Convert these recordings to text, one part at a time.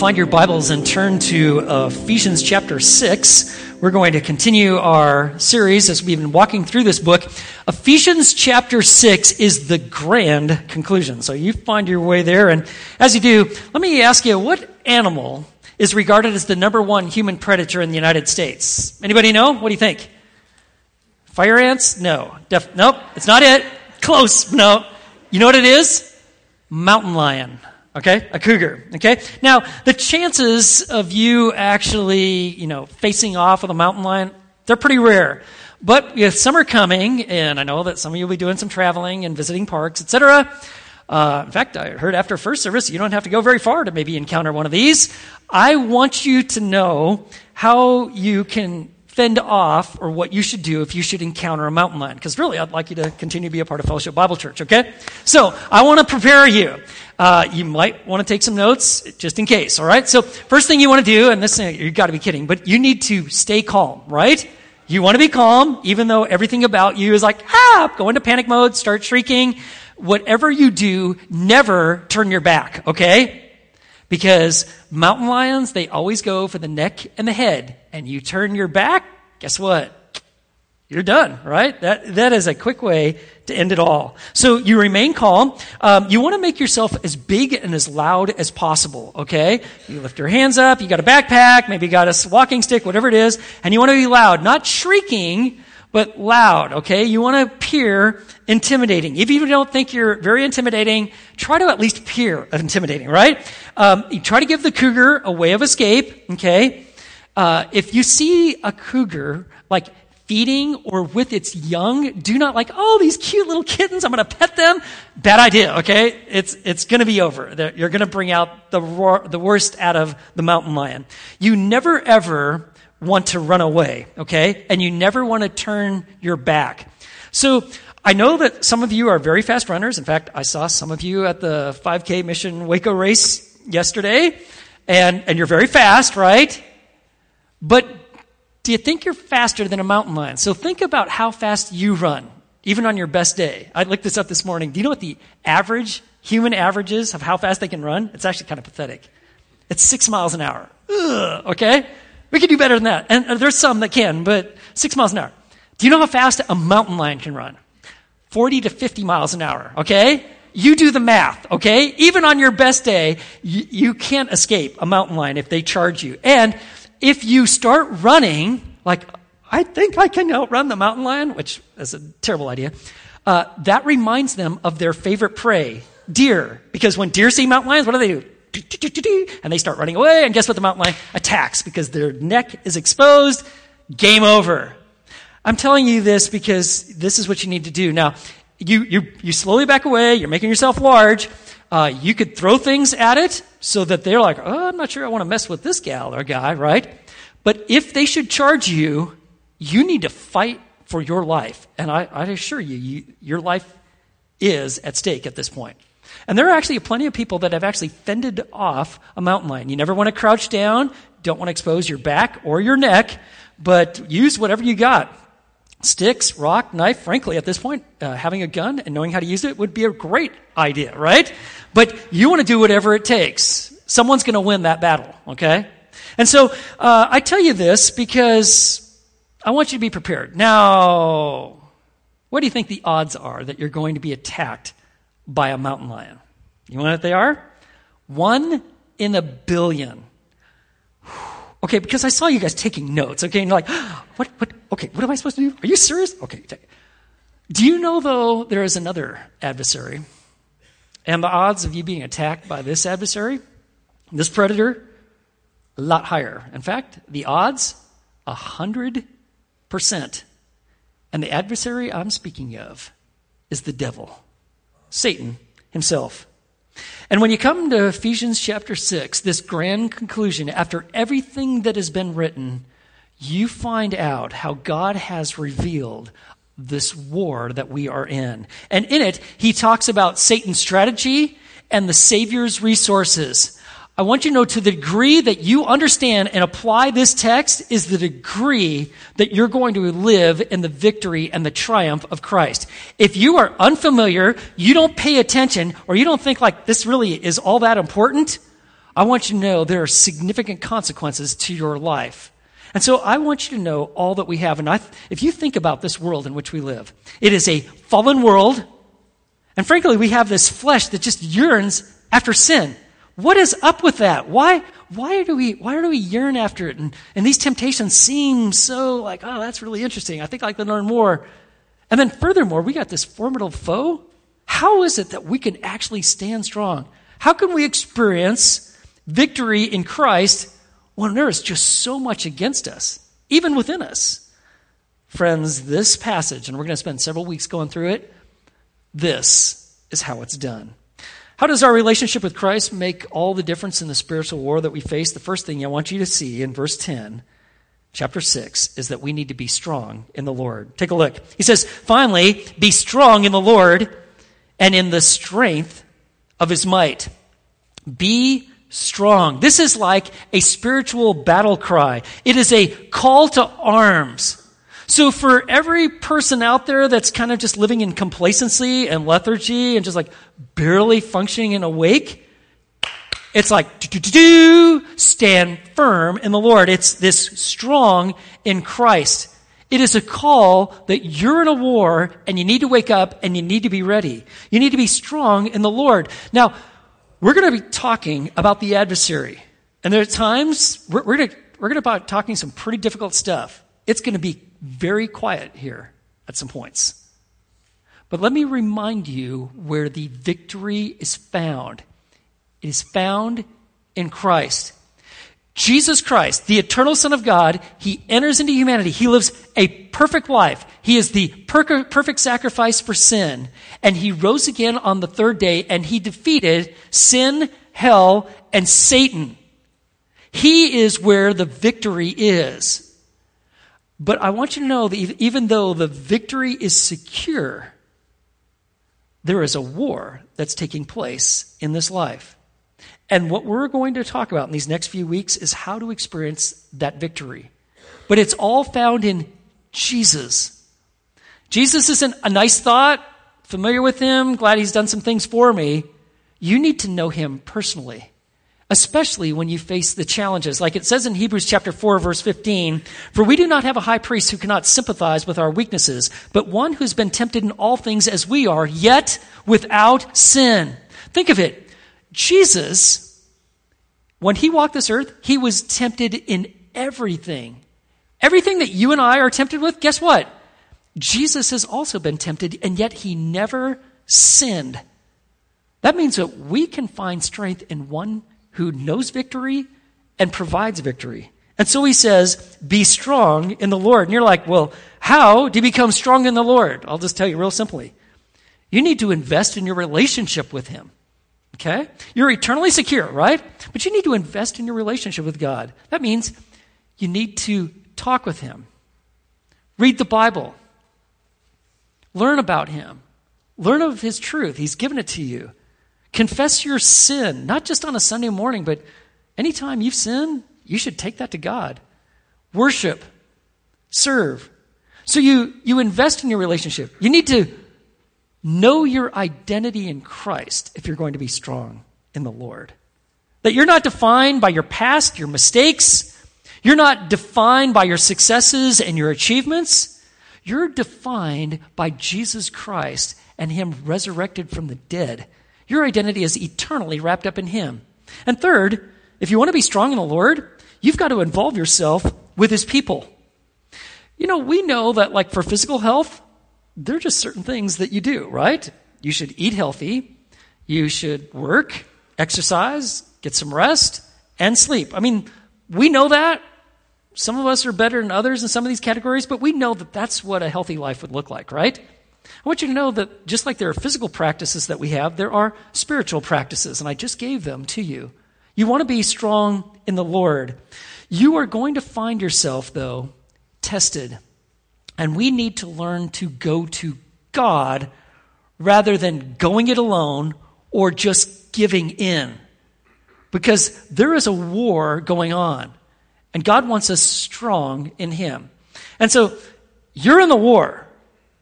find your Bibles and turn to Ephesians chapter 6. We're going to continue our series as we've been walking through this book. Ephesians chapter 6 is the grand conclusion. So you find your way there. And as you do, let me ask you, what animal is regarded as the number one human predator in the United States? Anybody know? What do you think? Fire ants? No. Def- nope. It's not it. Close. No. You know what it is? Mountain lion. Okay? A cougar. Okay? Now, the chances of you actually, you know, facing off with a mountain lion, they're pretty rare. But with summer coming, and I know that some of you will be doing some traveling and visiting parks, etc. Uh, in fact, I heard after first service, you don't have to go very far to maybe encounter one of these. I want you to know how you can fend off or what you should do if you should encounter a mountain lion. Because really, I'd like you to continue to be a part of Fellowship Bible Church, okay? So, I want to prepare you. Uh, you might want to take some notes just in case, all right? So, first thing you want to do, and this, you've got to be kidding, but you need to stay calm, right? You want to be calm, even though everything about you is like, ah, go into panic mode, start shrieking. Whatever you do, never turn your back, okay? Because mountain lions, they always go for the neck and the head. And you turn your back, guess what? You're done, right? That, that is a quick way to end it all. So you remain calm. Um, you want to make yourself as big and as loud as possible, okay? You lift your hands up, you got a backpack, maybe you got a walking stick, whatever it is, and you want to be loud, not shrieking, but loud, okay? You want to appear intimidating. If you don't think you're very intimidating, try to at least appear intimidating, right? Um, you try to give the cougar a way of escape, okay? Uh, if you see a cougar, like, feeding or with its young, do not like, oh, these cute little kittens, I'm going to pet them. Bad idea, okay? It's, it's going to be over. You're going to bring out the, roar, the worst out of the mountain lion. You never ever want to run away, okay? And you never want to turn your back. So I know that some of you are very fast runners. In fact, I saw some of you at the 5K Mission Waco race yesterday, and, and you're very fast, right? But do you think you're faster than a mountain lion? So think about how fast you run, even on your best day. I looked this up this morning. Do you know what the average, human average is of how fast they can run? It's actually kind of pathetic. It's six miles an hour. Ugh, okay? We can do better than that. And uh, there's some that can, but six miles an hour. Do you know how fast a mountain lion can run? 40 to 50 miles an hour, okay? You do the math, okay? Even on your best day, you, you can't escape a mountain lion if they charge you. And if you start running, like, I think I can outrun the mountain lion, which is a terrible idea, uh, that reminds them of their favorite prey, deer. Because when deer see mountain lions, what do they do? And they start running away, and guess what the mountain lion attacks because their neck is exposed. Game over. I'm telling you this because this is what you need to do. Now, you, you, you slowly back away, you're making yourself large. Uh, you could throw things at it so that they're like, oh, I'm not sure I want to mess with this gal or guy, right? But if they should charge you, you need to fight for your life. And I, I assure you, you, your life is at stake at this point. And there are actually plenty of people that have actually fended off a mountain lion. You never want to crouch down, don't want to expose your back or your neck, but use whatever you got. Sticks, rock, knife, frankly, at this point, uh, having a gun and knowing how to use it would be a great idea, right? But you want to do whatever it takes. Someone's going to win that battle, okay? And so uh, I tell you this because I want you to be prepared. Now, what do you think the odds are that you're going to be attacked by a mountain lion. You know what they are? One in a billion. Okay, because I saw you guys taking notes, okay, and you're like, what, what, okay, what am I supposed to do? Are you serious? Okay. Do you know, though, there is another adversary? And the odds of you being attacked by this adversary, this predator, a lot higher. In fact, the odds, a hundred percent. And the adversary I'm speaking of is the devil. Satan himself. And when you come to Ephesians chapter 6, this grand conclusion, after everything that has been written, you find out how God has revealed this war that we are in. And in it, he talks about Satan's strategy and the Savior's resources. I want you to know to the degree that you understand and apply this text is the degree that you're going to live in the victory and the triumph of Christ. If you are unfamiliar, you don't pay attention, or you don't think like this really is all that important, I want you to know there are significant consequences to your life. And so I want you to know all that we have. And I, if you think about this world in which we live, it is a fallen world. And frankly, we have this flesh that just yearns after sin. What is up with that? Why, why do we, why do we yearn after it? And, and these temptations seem so like, oh, that's really interesting. I think I can learn more. And then furthermore, we got this formidable foe. How is it that we can actually stand strong? How can we experience victory in Christ when there is just so much against us, even within us? Friends, this passage, and we're going to spend several weeks going through it, this is how it's done. How does our relationship with Christ make all the difference in the spiritual war that we face? The first thing I want you to see in verse 10, chapter 6, is that we need to be strong in the Lord. Take a look. He says, finally, be strong in the Lord and in the strength of his might. Be strong. This is like a spiritual battle cry. It is a call to arms. So for every person out there that's kind of just living in complacency and lethargy and just like barely functioning and awake, it's like, do do, do, stand firm in the Lord. It's this strong in Christ. It is a call that you're in a war and you need to wake up and you need to be ready. You need to be strong in the Lord. Now, we're going to be talking about the adversary. And there are times we're, we're going to, we're going to be talking some pretty difficult stuff. It's going to be very quiet here at some points. But let me remind you where the victory is found. It is found in Christ. Jesus Christ, the eternal Son of God, He enters into humanity. He lives a perfect life. He is the per- perfect sacrifice for sin. And He rose again on the third day and He defeated sin, hell, and Satan. He is where the victory is. But I want you to know that even though the victory is secure, there is a war that's taking place in this life. And what we're going to talk about in these next few weeks is how to experience that victory. But it's all found in Jesus. Jesus isn't a nice thought, familiar with him, glad he's done some things for me. You need to know him personally especially when you face the challenges. Like it says in Hebrews chapter 4 verse 15, for we do not have a high priest who cannot sympathize with our weaknesses, but one who's been tempted in all things as we are, yet without sin. Think of it. Jesus, when he walked this earth, he was tempted in everything. Everything that you and I are tempted with, guess what? Jesus has also been tempted, and yet he never sinned. That means that we can find strength in one who knows victory and provides victory. And so he says, be strong in the Lord. And you're like, well, how do you become strong in the Lord? I'll just tell you real simply. You need to invest in your relationship with him. Okay? You're eternally secure, right? But you need to invest in your relationship with God. That means you need to talk with him. Read the Bible. Learn about him. Learn of his truth. He's given it to you. Confess your sin, not just on a Sunday morning, but anytime you've sinned, you should take that to God. Worship, serve. So you, you invest in your relationship. You need to know your identity in Christ if you're going to be strong in the Lord. That you're not defined by your past, your mistakes. You're not defined by your successes and your achievements. You're defined by Jesus Christ and Him resurrected from the dead your identity is eternally wrapped up in Him. And third, if you want to be strong in the Lord, you've got to involve yourself with His people. You know, we know that, like, for physical health, there are just certain things that you do, right? You should eat healthy, you should work, exercise, get some rest, and sleep. I mean, we know that. Some of us are better than others in some of these categories, but we know that that's what a healthy life would look like, right? I want you to know that just like there are physical practices that we have, there are spiritual practices, and I just gave them to you. You want to be strong in the Lord. You are going to find yourself, though, tested. And we need to learn to go to God rather than going it alone or just giving in. Because there is a war going on, and God wants us strong in Him. And so you're in the war.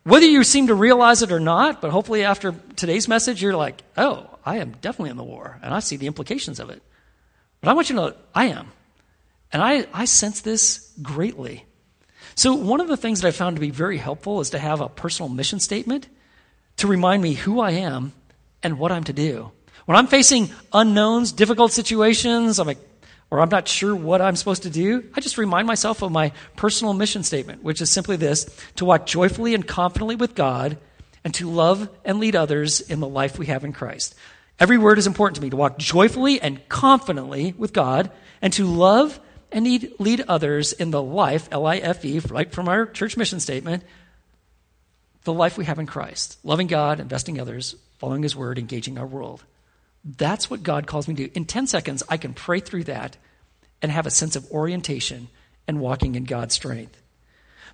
Whether you seem to realize it or not, but hopefully after today's message, you're like, oh, I am definitely in the war, and I see the implications of it. But I want you to know I am. And I, I sense this greatly. So, one of the things that I found to be very helpful is to have a personal mission statement to remind me who I am and what I'm to do. When I'm facing unknowns, difficult situations, I'm like, or I'm not sure what I'm supposed to do, I just remind myself of my personal mission statement, which is simply this to walk joyfully and confidently with God and to love and lead others in the life we have in Christ. Every word is important to me to walk joyfully and confidently with God and to love and lead, others in the life, L I F E, right from our church mission statement, the life we have in Christ. Loving God, investing others, following His word, engaging our world. That's what God calls me to do. In 10 seconds, I can pray through that and have a sense of orientation and walking in God's strength.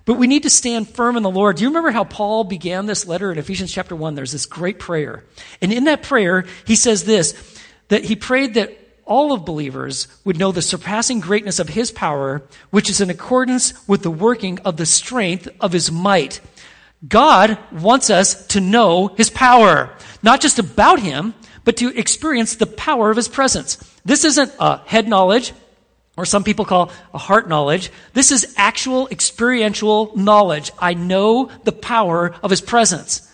But we need to stand firm in the Lord. Do you remember how Paul began this letter in Ephesians chapter 1? There's this great prayer. And in that prayer, he says this that he prayed that all of believers would know the surpassing greatness of his power, which is in accordance with the working of the strength of his might. God wants us to know his power, not just about him, but to experience the power of his presence. This isn't a head knowledge, or some people call a heart knowledge. This is actual experiential knowledge. I know the power of his presence.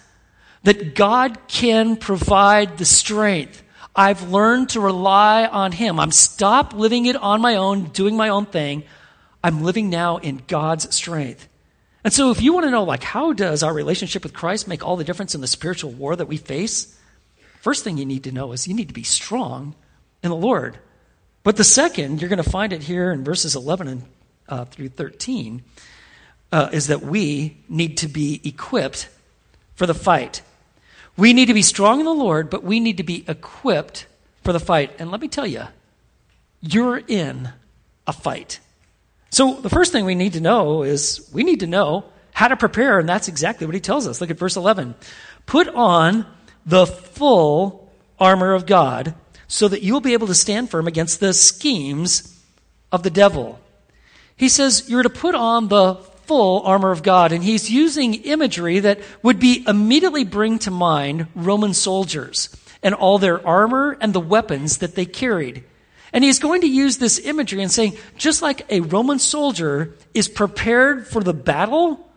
That God can provide the strength. I've learned to rely on him. I'm stopped living it on my own, doing my own thing. I'm living now in God's strength. And so if you want to know like how does our relationship with Christ make all the difference in the spiritual war that we face? First thing you need to know is you need to be strong in the Lord. But the second, you're going to find it here in verses 11 and, uh, through 13, uh, is that we need to be equipped for the fight. We need to be strong in the Lord, but we need to be equipped for the fight. And let me tell you, you're in a fight. So the first thing we need to know is we need to know how to prepare, and that's exactly what he tells us. Look at verse 11. Put on the full armor of God so that you will be able to stand firm against the schemes of the devil. He says you're to put on the full armor of God, and he's using imagery that would be immediately bring to mind Roman soldiers and all their armor and the weapons that they carried. And he's going to use this imagery and saying, just like a Roman soldier is prepared for the battle,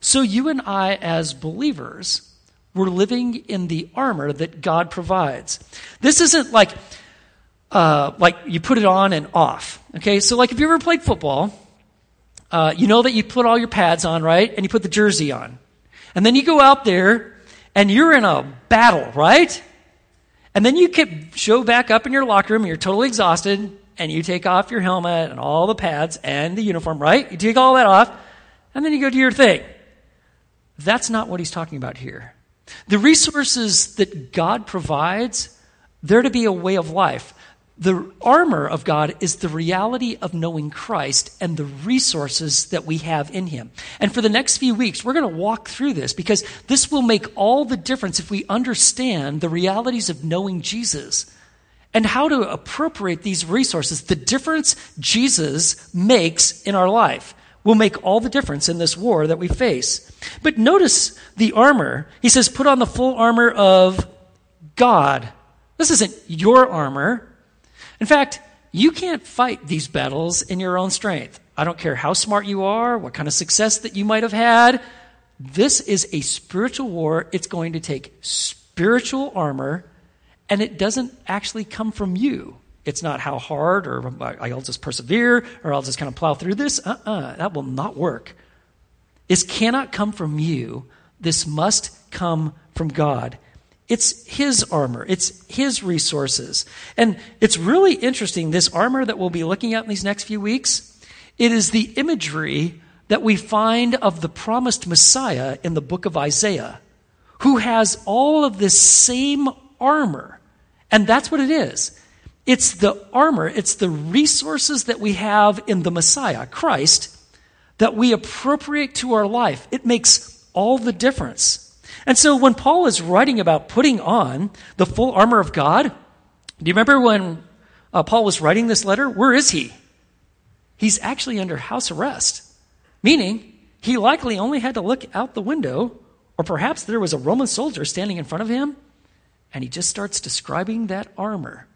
so you and I as believers we're living in the armor that God provides. This isn't like, uh, like you put it on and off. Okay, so like if you ever played football, uh, you know that you put all your pads on, right? And you put the jersey on. And then you go out there and you're in a battle, right? And then you can show back up in your locker room and you're totally exhausted and you take off your helmet and all the pads and the uniform, right? You take all that off and then you go do your thing. That's not what he's talking about here. The resources that God provides, they're to be a way of life. The armor of God is the reality of knowing Christ and the resources that we have in Him. And for the next few weeks, we're going to walk through this because this will make all the difference if we understand the realities of knowing Jesus and how to appropriate these resources. The difference Jesus makes in our life will make all the difference in this war that we face. But notice the armor. He says, put on the full armor of God. This isn't your armor. In fact, you can't fight these battles in your own strength. I don't care how smart you are, what kind of success that you might have had. This is a spiritual war. It's going to take spiritual armor, and it doesn't actually come from you. It's not how hard or I'll just persevere or I'll just kind of plow through this. Uh uh-uh, uh that will not work. This cannot come from you. This must come from God. It's His armor, it's His resources. And it's really interesting, this armor that we'll be looking at in these next few weeks, it is the imagery that we find of the promised Messiah in the book of Isaiah, who has all of this same armor. And that's what it is. It's the armor, it's the resources that we have in the Messiah, Christ, that we appropriate to our life. It makes all the difference. And so when Paul is writing about putting on the full armor of God, do you remember when uh, Paul was writing this letter? Where is he? He's actually under house arrest, meaning he likely only had to look out the window, or perhaps there was a Roman soldier standing in front of him, and he just starts describing that armor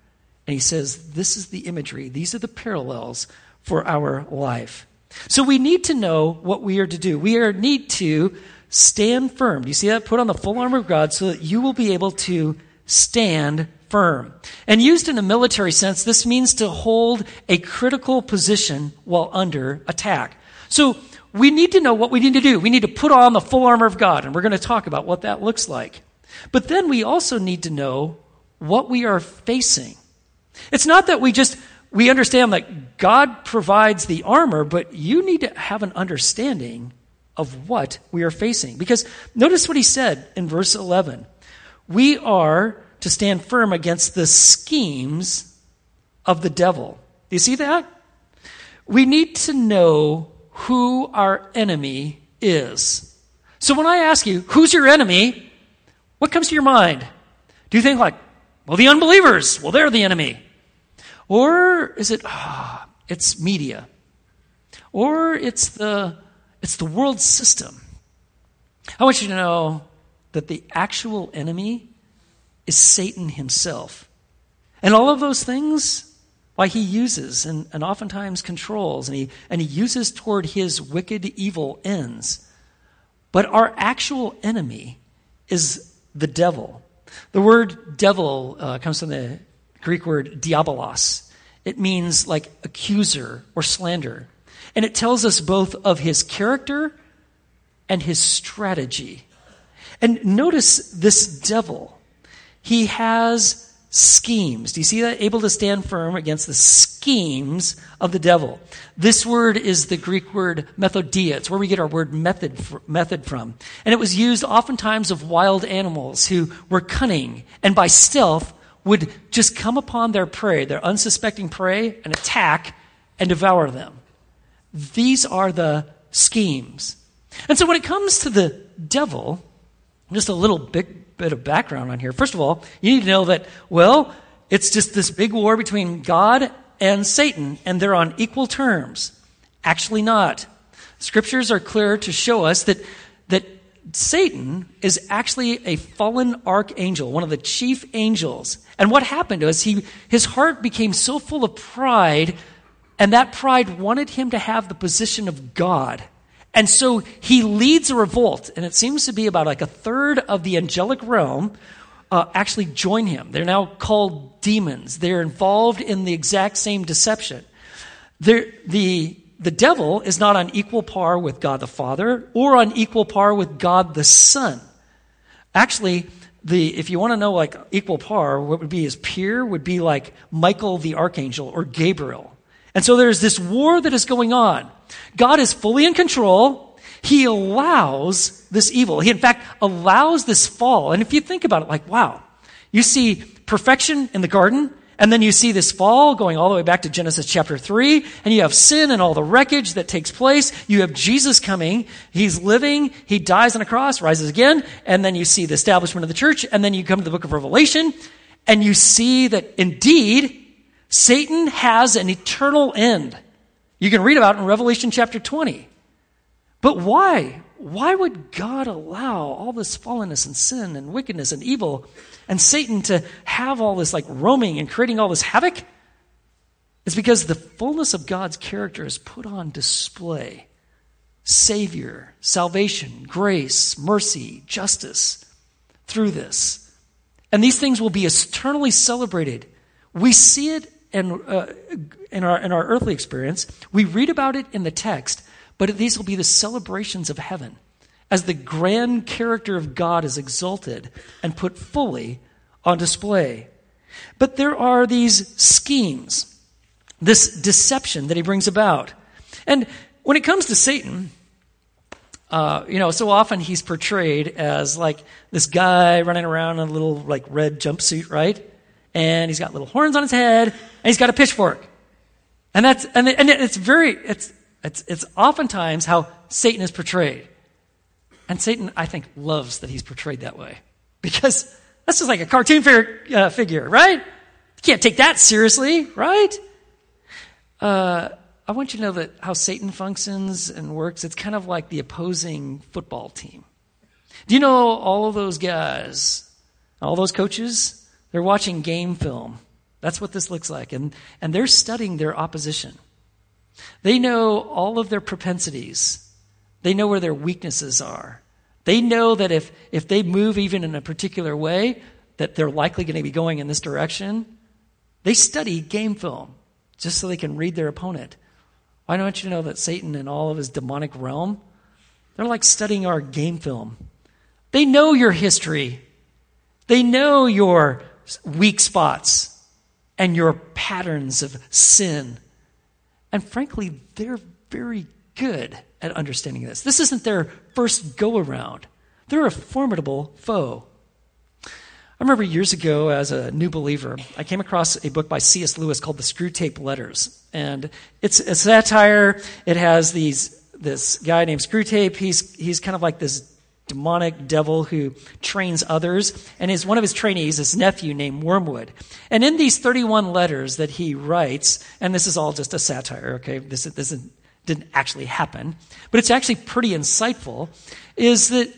And he says, This is the imagery, these are the parallels for our life. So we need to know what we are to do. We are need to stand firm. Do you see that? Put on the full armor of God so that you will be able to stand firm. And used in a military sense, this means to hold a critical position while under attack. So we need to know what we need to do. We need to put on the full armor of God, and we're going to talk about what that looks like. But then we also need to know what we are facing. It's not that we just we understand that God provides the armor, but you need to have an understanding of what we are facing. Because notice what he said in verse 11. We are to stand firm against the schemes of the devil. Do you see that? We need to know who our enemy is. So when I ask you, who's your enemy? What comes to your mind? Do you think like, well, the unbelievers, well, they're the enemy. Or is it, ah, it's media? Or it's the, it's the world system. I want you to know that the actual enemy is Satan himself. And all of those things, why he uses and, and oftentimes controls, and he, and he uses toward his wicked, evil ends. But our actual enemy is the devil. The word devil uh, comes from the Greek word diabolos. It means like accuser or slander. And it tells us both of his character and his strategy. And notice this devil. He has schemes. Do you see that? Able to stand firm against the schemes of the devil. This word is the Greek word methodia. It's where we get our word method, method from. And it was used oftentimes of wild animals who were cunning and by stealth would just come upon their prey, their unsuspecting prey, and attack and devour them. These are the schemes. And so when it comes to the devil, just a little bit, bit of background on here. First of all, you need to know that, well, it's just this big war between God and Satan, and they're on equal terms. Actually, not. Scriptures are clear to show us that Satan is actually a fallen archangel, one of the chief angels. And what happened was he, his heart became so full of pride, and that pride wanted him to have the position of God. And so he leads a revolt, and it seems to be about like a third of the angelic realm uh, actually join him. They're now called demons. They're involved in the exact same deception. They're, the the devil is not on equal par with God the Father or on equal par with God the Son. Actually, the if you want to know like equal par, what would be his peer would be like Michael the archangel or Gabriel. And so there's this war that is going on. God is fully in control. He allows this evil. He in fact allows this fall. And if you think about it like, wow, you see perfection in the garden, and then you see this fall going all the way back to Genesis chapter 3, and you have sin and all the wreckage that takes place. You have Jesus coming. He's living. He dies on a cross, rises again, and then you see the establishment of the church, and then you come to the book of Revelation, and you see that indeed Satan has an eternal end. You can read about it in Revelation chapter 20. But why? Why would God allow all this fallenness and sin and wickedness and evil and Satan to have all this like roaming and creating all this havoc? It's because the fullness of God's character is put on display. Savior, salvation, grace, mercy, justice through this. And these things will be eternally celebrated. We see it in, uh, in, our, in our earthly experience. We read about it in the text, but these will be the celebrations of heaven as the grand character of God is exalted and put fully on display. But there are these schemes, this deception that he brings about. And when it comes to Satan, uh, you know, so often he's portrayed as like this guy running around in a little like red jumpsuit, right? And he's got little horns on his head, and he's got a pitchfork. And that's and, and it's very it's it's it's oftentimes how Satan is portrayed. And Satan, I think, loves that he's portrayed that way. Because that's just like a cartoon figure, uh, figure right? You can't take that seriously, right? Uh, I want you to know that how Satan functions and works, it's kind of like the opposing football team. Do you know all of those guys, all those coaches? They're watching game film. That's what this looks like. And, and they're studying their opposition. They know all of their propensities. They know where their weaknesses are. They know that if, if they move even in a particular way, that they're likely going to be going in this direction. They study game film just so they can read their opponent. Why don't want you to know that Satan and all of his demonic realm, they're like studying our game film. They know your history. They know your weak spots and your patterns of sin. And frankly, they're very good at understanding this. This isn't their first go around, they're a formidable foe. I remember years ago as a new believer, I came across a book by C.S. Lewis called The Screwtape Letters. And it's a satire. It has these this guy named Screwtape. He's he's kind of like this demonic devil who trains others, and is one of his trainees, his nephew named Wormwood. And in these 31 letters that he writes, and this is all just a satire, okay, this, this didn't actually happen, but it's actually pretty insightful, is that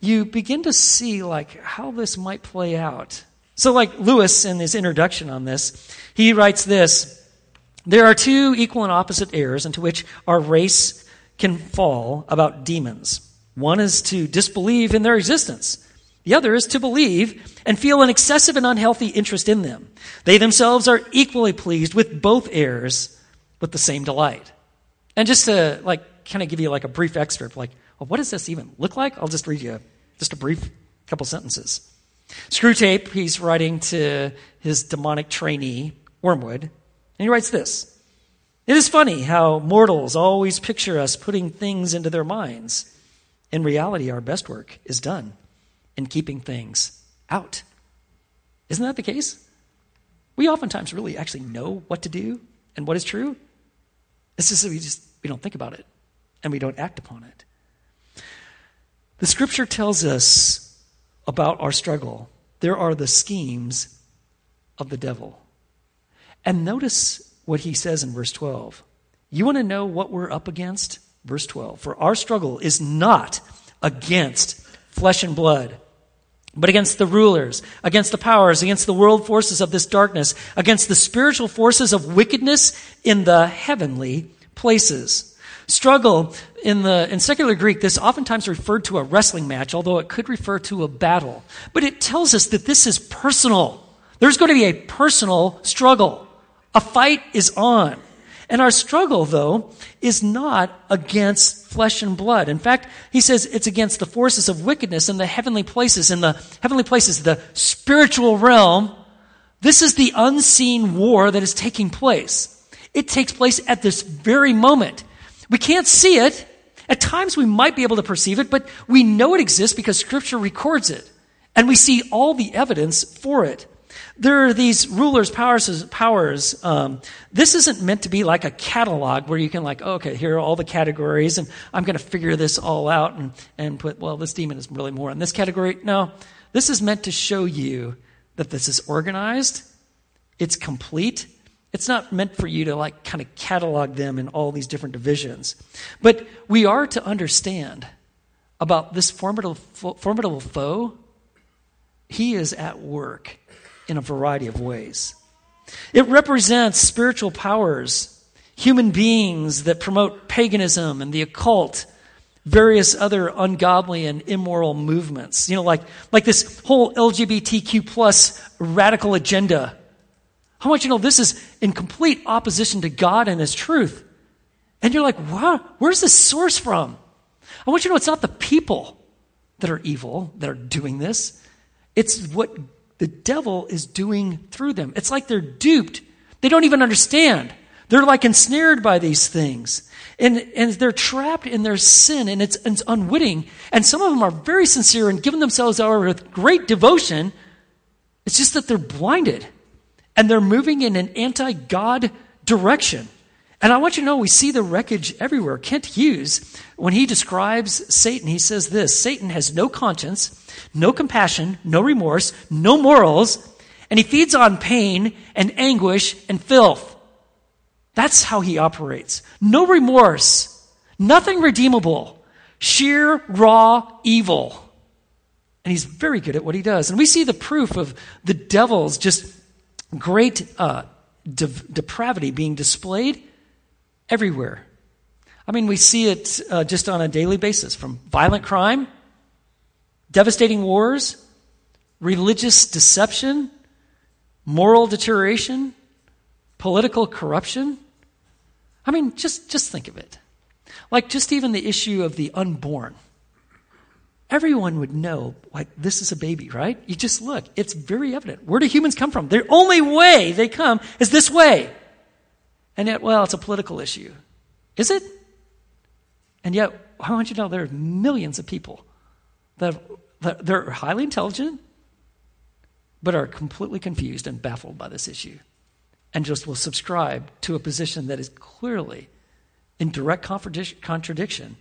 you begin to see like how this might play out. So like Lewis in his introduction on this, he writes this, there are two equal and opposite errors into which our race can fall about demons. One is to disbelieve in their existence. The other is to believe and feel an excessive and unhealthy interest in them. They themselves are equally pleased with both errors with the same delight. And just to like kind of give you like a brief excerpt, like, well, what does this even look like? I'll just read you just a brief couple sentences. Screwtape, he's writing to his demonic trainee, Wormwood, and he writes this. It is funny how mortals always picture us putting things into their minds. In reality, our best work is done in keeping things out. Isn't that the case? We oftentimes really actually know what to do and what is true. It's just that we just we don't think about it and we don't act upon it. The scripture tells us about our struggle. There are the schemes of the devil. And notice what he says in verse 12. You want to know what we're up against? Verse 12 For our struggle is not against flesh and blood, but against the rulers, against the powers, against the world forces of this darkness, against the spiritual forces of wickedness in the heavenly places. Struggle in the in secular Greek, this oftentimes referred to a wrestling match, although it could refer to a battle. But it tells us that this is personal. There's going to be a personal struggle. A fight is on. And our struggle, though, is not against flesh and blood. In fact, he says it's against the forces of wickedness in the heavenly places, in the heavenly places, the spiritual realm. This is the unseen war that is taking place. It takes place at this very moment. We can't see it. At times we might be able to perceive it, but we know it exists because scripture records it. And we see all the evidence for it there are these rulers, powers, powers. Um, this isn't meant to be like a catalog where you can like, oh, okay, here are all the categories, and I'm going to figure this all out and, and put, well, this demon is really more in this category. No, this is meant to show you that this is organized, it's complete. It's not meant for you to like kind of catalog them in all these different divisions. But we are to understand about this formidable, formidable foe. He is at work in a variety of ways. It represents spiritual powers, human beings that promote paganism and the occult, various other ungodly and immoral movements. You know, like, like this whole LGBTQ plus radical agenda. How much you know this is in complete opposition to God and His truth? And you're like, wow, where's this source from? I want you to know it's not the people that are evil that are doing this. It's what the devil is doing through them. It's like they're duped. They don't even understand. They're like ensnared by these things. And, and they're trapped in their sin and it's, it's unwitting. And some of them are very sincere and giving themselves over with great devotion. It's just that they're blinded and they're moving in an anti God direction. And I want you to know we see the wreckage everywhere. Kent Hughes, when he describes Satan, he says this Satan has no conscience, no compassion, no remorse, no morals, and he feeds on pain and anguish and filth. That's how he operates. No remorse, nothing redeemable, sheer, raw evil. And he's very good at what he does. And we see the proof of the devil's just great uh, de- depravity being displayed everywhere. I mean, we see it uh, just on a daily basis from violent crime, devastating wars, religious deception, moral deterioration, political corruption. I mean, just, just think of it. Like, just even the issue of the unborn. Everyone would know, like, this is a baby, right? You just look. It's very evident. Where do humans come from? The only way they come is this way. And yet, well, it's a political issue. Is it? And yet, I want you to know there are millions of people that, that they're highly intelligent, but are completely confused and baffled by this issue and just will subscribe to a position that is clearly in direct contradiction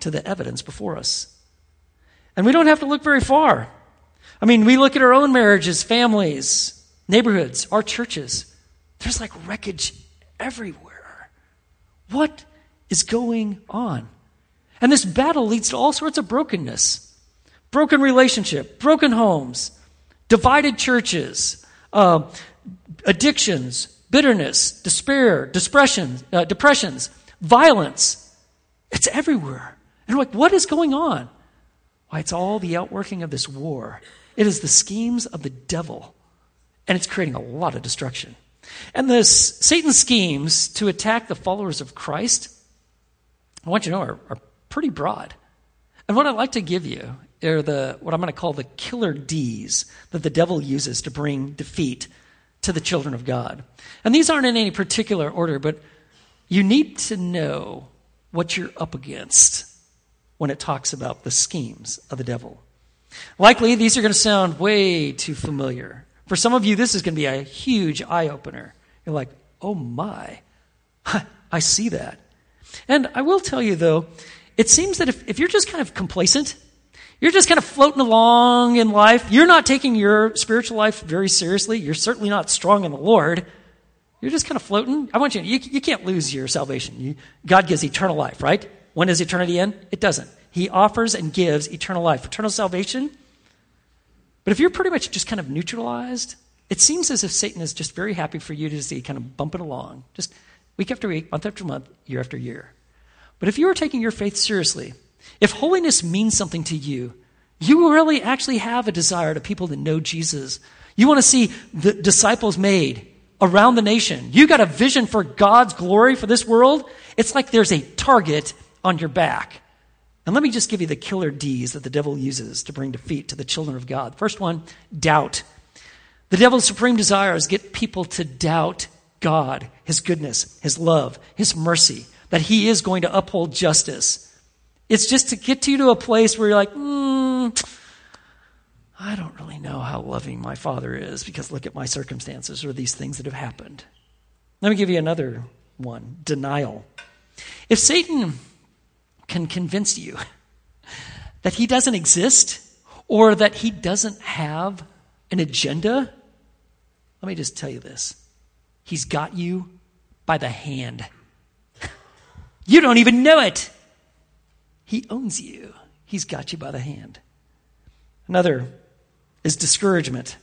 to the evidence before us. And we don't have to look very far. I mean, we look at our own marriages, families, neighborhoods, our churches. There's like wreckage everywhere. What is going on? And this battle leads to all sorts of brokenness broken relationship, broken homes, divided churches, uh, addictions, bitterness, despair, depression, uh, depressions, violence. It's everywhere. And we're like, what is going on? Why, it's all the outworking of this war. It is the schemes of the devil, and it's creating a lot of destruction. And this Satan's schemes to attack the followers of Christ, I want you to know, are, are pretty broad. And what I'd like to give you are the what I'm going to call the killer D's that the devil uses to bring defeat to the children of God. And these aren't in any particular order, but you need to know what you're up against when it talks about the schemes of the devil. Likely, these are going to sound way too familiar. For some of you, this is going to be a huge eye opener. You're like, oh my, I see that. And I will tell you, though, it seems that if, if you're just kind of complacent, you're just kind of floating along in life, you're not taking your spiritual life very seriously, you're certainly not strong in the Lord, you're just kind of floating. I want you, you, you can't lose your salvation. You, God gives eternal life, right? When does eternity end? It doesn't. He offers and gives eternal life, eternal salvation. But if you're pretty much just kind of neutralized, it seems as if Satan is just very happy for you to see kind of bumping along, just week after week, month after month, year after year. But if you are taking your faith seriously, if holiness means something to you, you really actually have a desire to people that know Jesus. You want to see the disciples made around the nation. You got a vision for God's glory for this world. It's like there's a target on your back. And let me just give you the killer D's that the devil uses to bring defeat to the children of God. First one, doubt. The devil's supreme desire is get people to doubt God, his goodness, his love, his mercy, that he is going to uphold justice. It's just to get you to a place where you're like, hmm, I don't really know how loving my father is because look at my circumstances or these things that have happened. Let me give you another one denial. If Satan can convince you that he doesn't exist or that he doesn't have an agenda, let me just tell you this. He's got you by the hand. You don't even know it. He owns you, He's got you by the hand. Another is discouragement.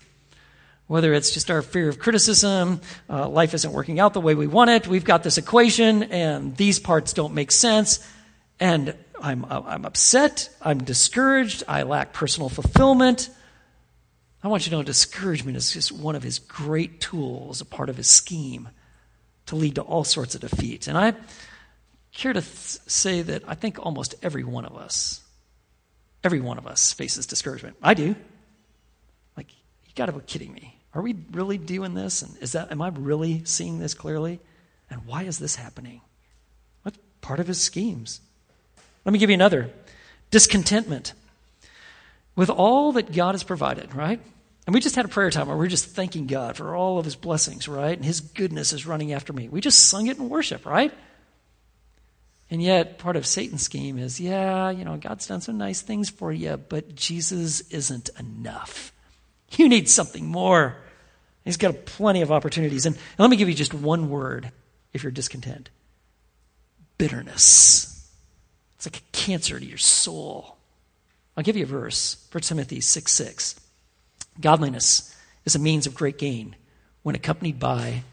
Whether it's just our fear of criticism, uh, life isn't working out the way we want it, we've got this equation, and these parts don't make sense, and I'm, I'm upset, I'm discouraged, I lack personal fulfillment. I want you to know discouragement is just one of his great tools, a part of his scheme to lead to all sorts of defeat. And I, care to th- say that I think almost every one of us, every one of us faces discouragement. I do. Like, you got to be kidding me. Are we really doing this? And is that, am I really seeing this clearly? And why is this happening? What part of his schemes? Let me give you another discontentment with all that God has provided, right? And we just had a prayer time where we are just thanking God for all of his blessings, right? And his goodness is running after me. We just sung it in worship, right? And yet, part of Satan's scheme is yeah, you know, God's done some nice things for you, but Jesus isn't enough. You need something more. He's got plenty of opportunities. And, and let me give you just one word if you're discontent bitterness. It's like a cancer to your soul. I'll give you a verse, 1 Timothy 6 6. Godliness is a means of great gain, when accompanied by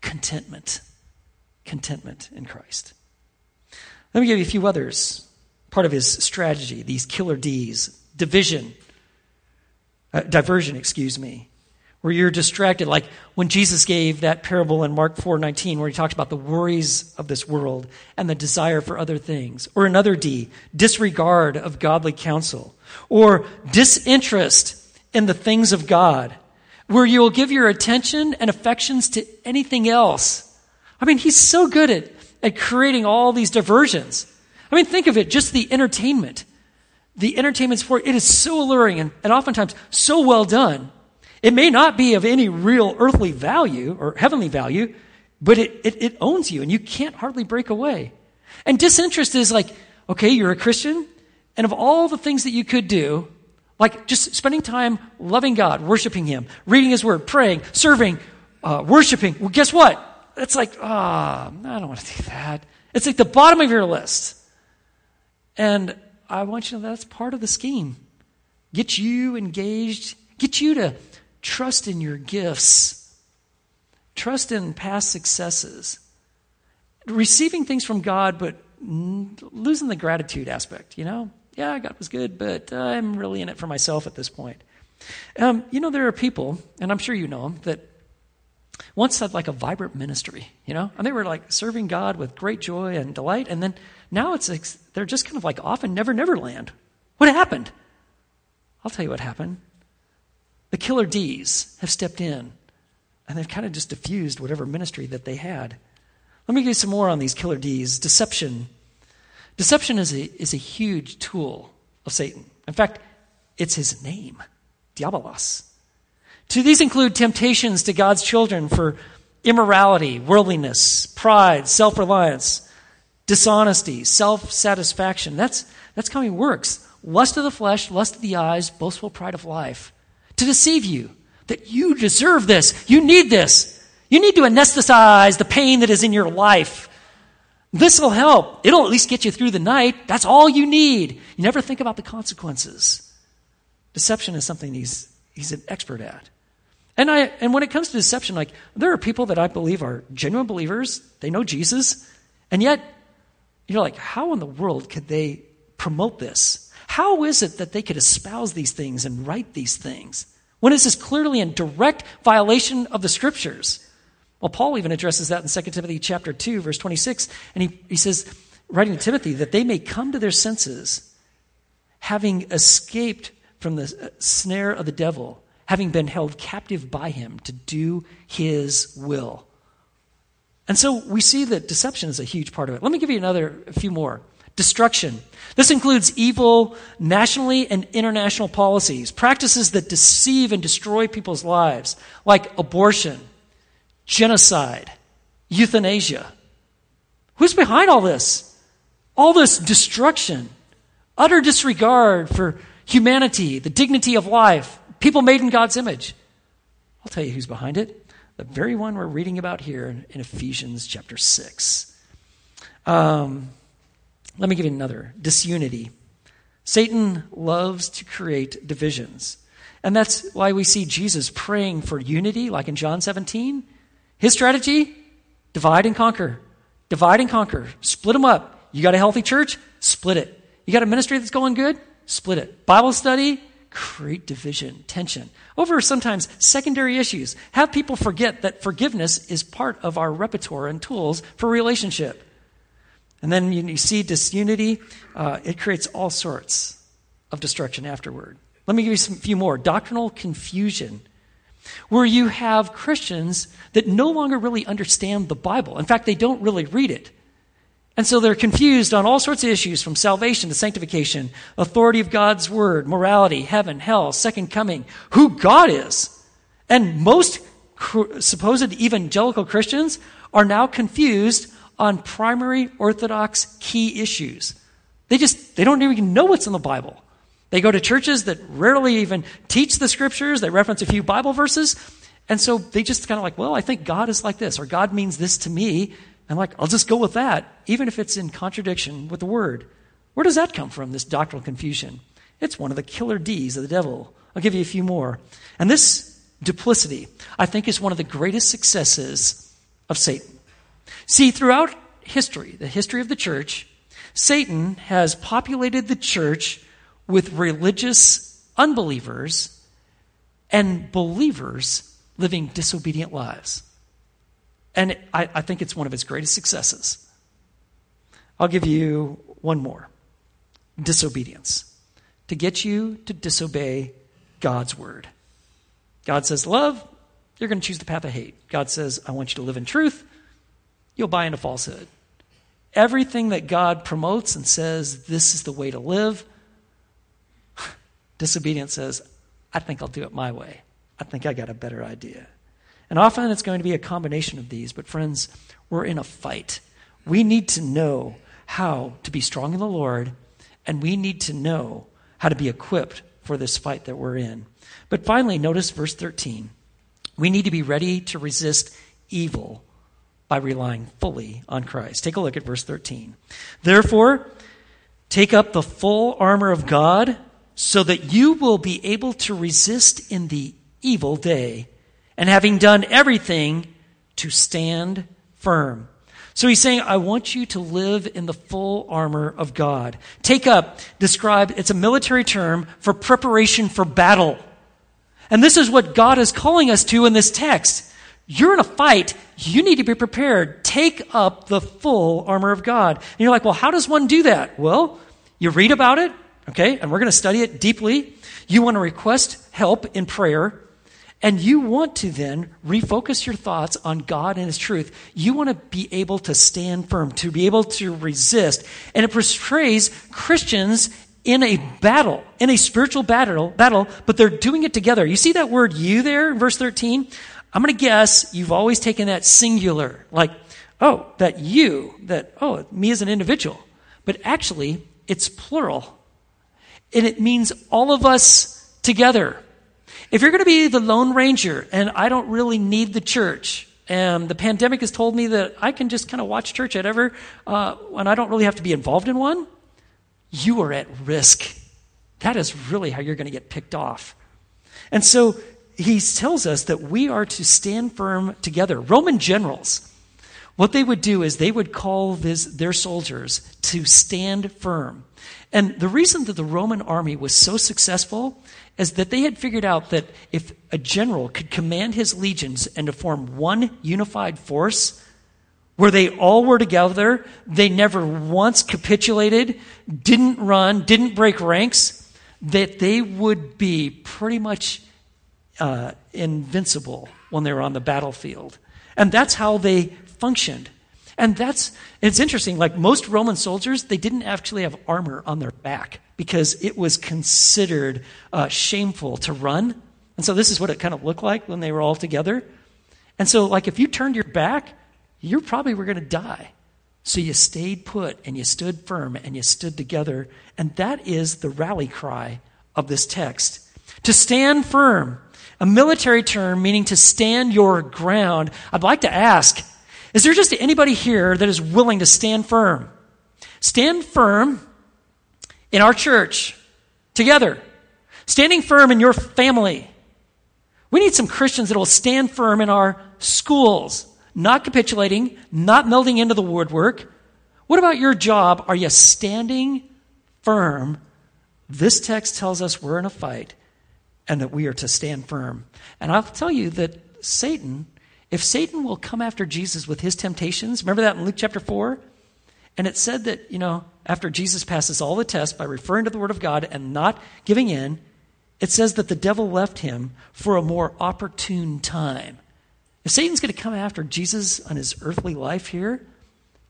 contentment. Contentment in Christ. Let me give you a few others. Part of his strategy, these killer D's division, uh, diversion, excuse me, where you're distracted. Like when Jesus gave that parable in Mark 4:19 where he talks about the worries of this world and the desire for other things. Or another D, disregard of godly counsel. Or disinterest in the things of God, where you will give your attention and affections to anything else. I mean, he's so good at, at creating all these diversions. I mean, think of it, just the entertainment. The entertainment sport, it is so alluring and, and oftentimes so well done it may not be of any real earthly value or heavenly value, but it, it, it, owns you and you can't hardly break away. And disinterest is like, okay, you're a Christian, and of all the things that you could do, like just spending time loving God, worshiping Him, reading His Word, praying, serving, uh, worshiping, well, guess what? It's like, ah, oh, I don't want to do that. It's like the bottom of your list. And I want you to know that's part of the scheme. Get you engaged, get you to Trust in your gifts. Trust in past successes. Receiving things from God, but losing the gratitude aspect, you know? Yeah, God was good, but I'm really in it for myself at this point. Um, you know, there are people, and I'm sure you know them, that once had like a vibrant ministry, you know, and they were like serving God with great joy and delight, and then now it's like they're just kind of like off in Never Never Land. What happened? I'll tell you what happened. The killer D's have stepped in and they've kind of just diffused whatever ministry that they had. Let me give you some more on these killer D's. Deception. Deception is a, is a huge tool of Satan. In fact, it's his name, Diabolos. To these include temptations to God's children for immorality, worldliness, pride, self reliance, dishonesty, self satisfaction. That's, that's how he works. Lust of the flesh, lust of the eyes, boastful pride of life to deceive you that you deserve this. You need this. You need to anesthetize the pain that is in your life. This will help. It'll at least get you through the night. That's all you need. You never think about the consequences. Deception is something he's, he's an expert at. And, I, and when it comes to deception, like, there are people that I believe are genuine believers. They know Jesus. And yet, you're like, how in the world could they promote this? How is it that they could espouse these things and write these things when this is clearly in direct violation of the scriptures? Well, Paul even addresses that in 2 Timothy chapter 2, verse 26, and he, he says, writing to Timothy, that they may come to their senses, having escaped from the uh, snare of the devil, having been held captive by him to do his will. And so we see that deception is a huge part of it. Let me give you another, a few more. Destruction. This includes evil nationally and international policies, practices that deceive and destroy people's lives, like abortion, genocide, euthanasia. Who's behind all this? All this destruction, utter disregard for humanity, the dignity of life, people made in God's image. I'll tell you who's behind it. The very one we're reading about here in Ephesians chapter 6. Um, let me give you another disunity. Satan loves to create divisions. And that's why we see Jesus praying for unity, like in John 17. His strategy divide and conquer. Divide and conquer. Split them up. You got a healthy church? Split it. You got a ministry that's going good? Split it. Bible study? Create division, tension over sometimes secondary issues. Have people forget that forgiveness is part of our repertoire and tools for relationship. And then you, see disunity, uh, it creates all sorts of destruction afterward. Let me give you a few more. Doctrinal confusion, where you have Christians that no longer really understand the Bible. In fact, they don't really read it. And so they're confused on all sorts of issues from salvation to sanctification, authority of God's word, morality, heaven, hell, second coming, who God is. And most supposed evangelical Christians are now confused on primary Orthodox key issues. They just, they don't even know what's in the Bible. They go to churches that rarely even teach the scriptures. They reference a few Bible verses. And so they just kind of like, well, I think God is like this, or God means this to me. And like, I'll just go with that, even if it's in contradiction with the word. Where does that come from, this doctrinal confusion? It's one of the killer D's of the devil. I'll give you a few more. And this duplicity, I think is one of the greatest successes of Satan. See, throughout history, the history of the church, Satan has populated the church with religious unbelievers and believers living disobedient lives. And I, I, think it's one of his greatest successes. I'll give you one more disobedience. To get you to disobey God's word. God says, Love, you're going to choose the path of hate. God says, I want you to live in truth. You'll buy into falsehood. Everything that God promotes and says, this is the way to live, disobedience says, I think I'll do it my way. I think I got a better idea. And often it's going to be a combination of these, but friends, we're in a fight. We need to know how to be strong in the Lord, and we need to know how to be equipped for this fight that we're in. But finally, notice verse 13. We need to be ready to resist evil by relying fully on Christ. Take a look at verse 13. Therefore, take up the full armor of God so that you will be able to resist in the evil day, and having done everything, to stand firm. So he's saying, I want you to live in the full armor of God. Take up, describe, it's a military term for preparation for battle. And this is what God is calling us to in this text. You're in a fight. You need to be prepared. Take up the full armor of God. And you're like, well, how does one do that? Well, you read about it, okay, and we're going to study it deeply. You want to request help in prayer, and you want to then refocus your thoughts on God and His truth. You want to be able to stand firm, to be able to resist. And it portrays Christians in a battle, in a spiritual battle, battle, but they're doing it together. You see that word you there in verse 13? I'm going to guess you've always taken that singular, like, oh, that you, that, oh, me as an individual. But actually, it's plural. And it means all of us together. If you're going to be the Lone Ranger and I don't really need the church, and the pandemic has told me that I can just kind of watch church at ever, uh, and I don't really have to be involved in one, you are at risk. That is really how you're going to get picked off. And so he tells us that we are to stand firm together. Roman generals, what they would do is they would call this, their soldiers to stand firm. And the reason that the Roman army was so successful is that they had figured out that if a general could command his legions and to form one unified force, where they all were together, they never once capitulated, didn't run, didn't break ranks, that they would be pretty much uh, invincible when they were on the battlefield. And that's how they functioned. And that's, it's interesting, like most Roman soldiers, they didn't actually have armor on their back because it was considered uh, shameful to run. And so this is what it kind of looked like when they were all together. And so, like, if you turned your back, you probably were going to die. So you stayed put and you stood firm and you stood together. And that is the rally cry of this text. To stand firm a military term meaning to stand your ground. I'd like to ask, is there just anybody here that is willing to stand firm? Stand firm in our church together. Standing firm in your family. We need some Christians that will stand firm in our schools, not capitulating, not melding into the woodwork. What about your job? Are you standing firm? This text tells us we're in a fight and that we are to stand firm. And I'll tell you that Satan, if Satan will come after Jesus with his temptations, remember that in Luke chapter 4? And it said that, you know, after Jesus passes all the tests by referring to the Word of God and not giving in, it says that the devil left him for a more opportune time. If Satan's going to come after Jesus on his earthly life here,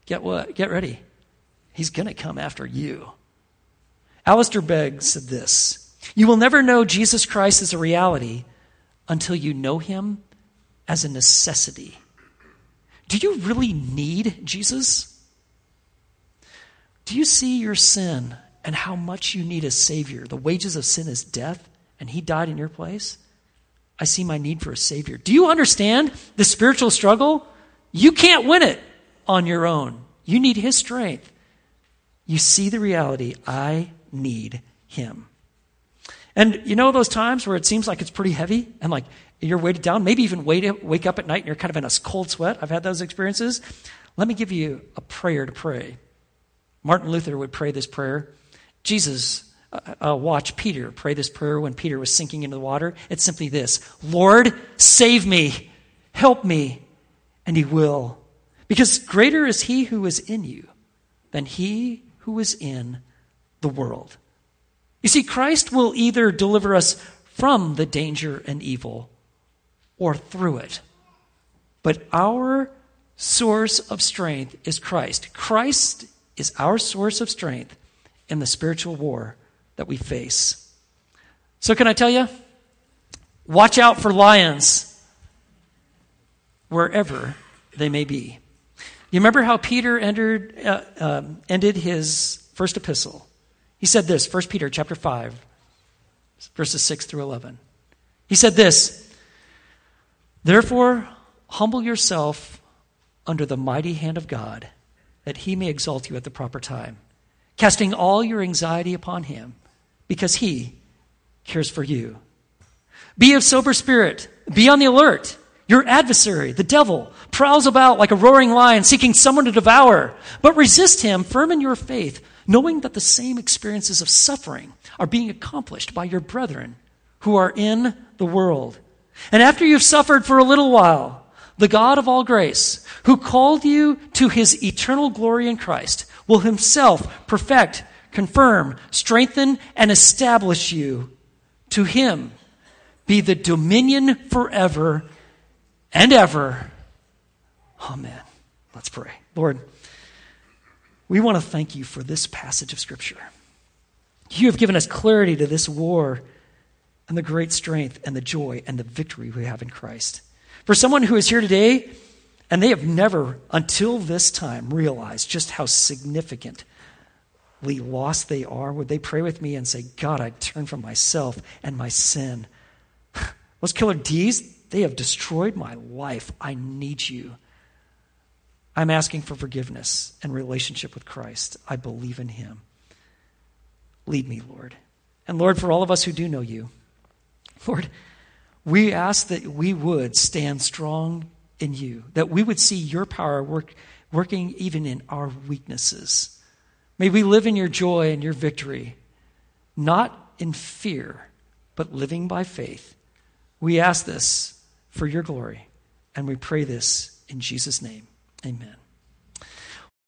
get what? Get ready. He's going to come after you. Alistair Begg said this you will never know Jesus Christ as a reality until you know him as a necessity. Do you really need Jesus? Do you see your sin and how much you need a Savior? The wages of sin is death, and He died in your place. I see my need for a Savior. Do you understand the spiritual struggle? You can't win it on your own. You need His strength. You see the reality I need Him. And you know those times where it seems like it's pretty heavy and like you're weighted down, maybe even wake up at night and you're kind of in a cold sweat. I've had those experiences. Let me give you a prayer to pray. Martin Luther would pray this prayer. Jesus uh, uh, watch Peter pray this prayer when Peter was sinking into the water. It's simply this Lord, save me, help me, and he will. Because greater is he who is in you than he who is in the world. You see, Christ will either deliver us from the danger and evil or through it. But our source of strength is Christ. Christ is our source of strength in the spiritual war that we face. So, can I tell you? Watch out for lions wherever they may be. You remember how Peter entered, uh, uh, ended his first epistle? He said this, 1 Peter chapter 5, verses 6 through 11. He said this Therefore, humble yourself under the mighty hand of God, that he may exalt you at the proper time, casting all your anxiety upon him, because he cares for you. Be of sober spirit, be on the alert. Your adversary, the devil, prowls about like a roaring lion seeking someone to devour. But resist him, firm in your faith, knowing that the same experiences of suffering are being accomplished by your brethren who are in the world. And after you've suffered for a little while, the God of all grace, who called you to his eternal glory in Christ, will himself perfect, confirm, strengthen, and establish you. To him be the dominion forever and ever. Amen. Let's pray. Lord, we want to thank you for this passage of Scripture. You have given us clarity to this war and the great strength and the joy and the victory we have in Christ. For someone who is here today and they have never, until this time, realized just how significantly lost they are, would they pray with me and say, God, I turn from myself and my sin? Those killer D's, they have destroyed my life. I need you. I'm asking for forgiveness and relationship with Christ. I believe in him. Lead me, Lord. And Lord, for all of us who do know you, Lord, we ask that we would stand strong in you, that we would see your power work, working even in our weaknesses. May we live in your joy and your victory, not in fear, but living by faith. We ask this for your glory. And we pray this in Jesus' name. Amen.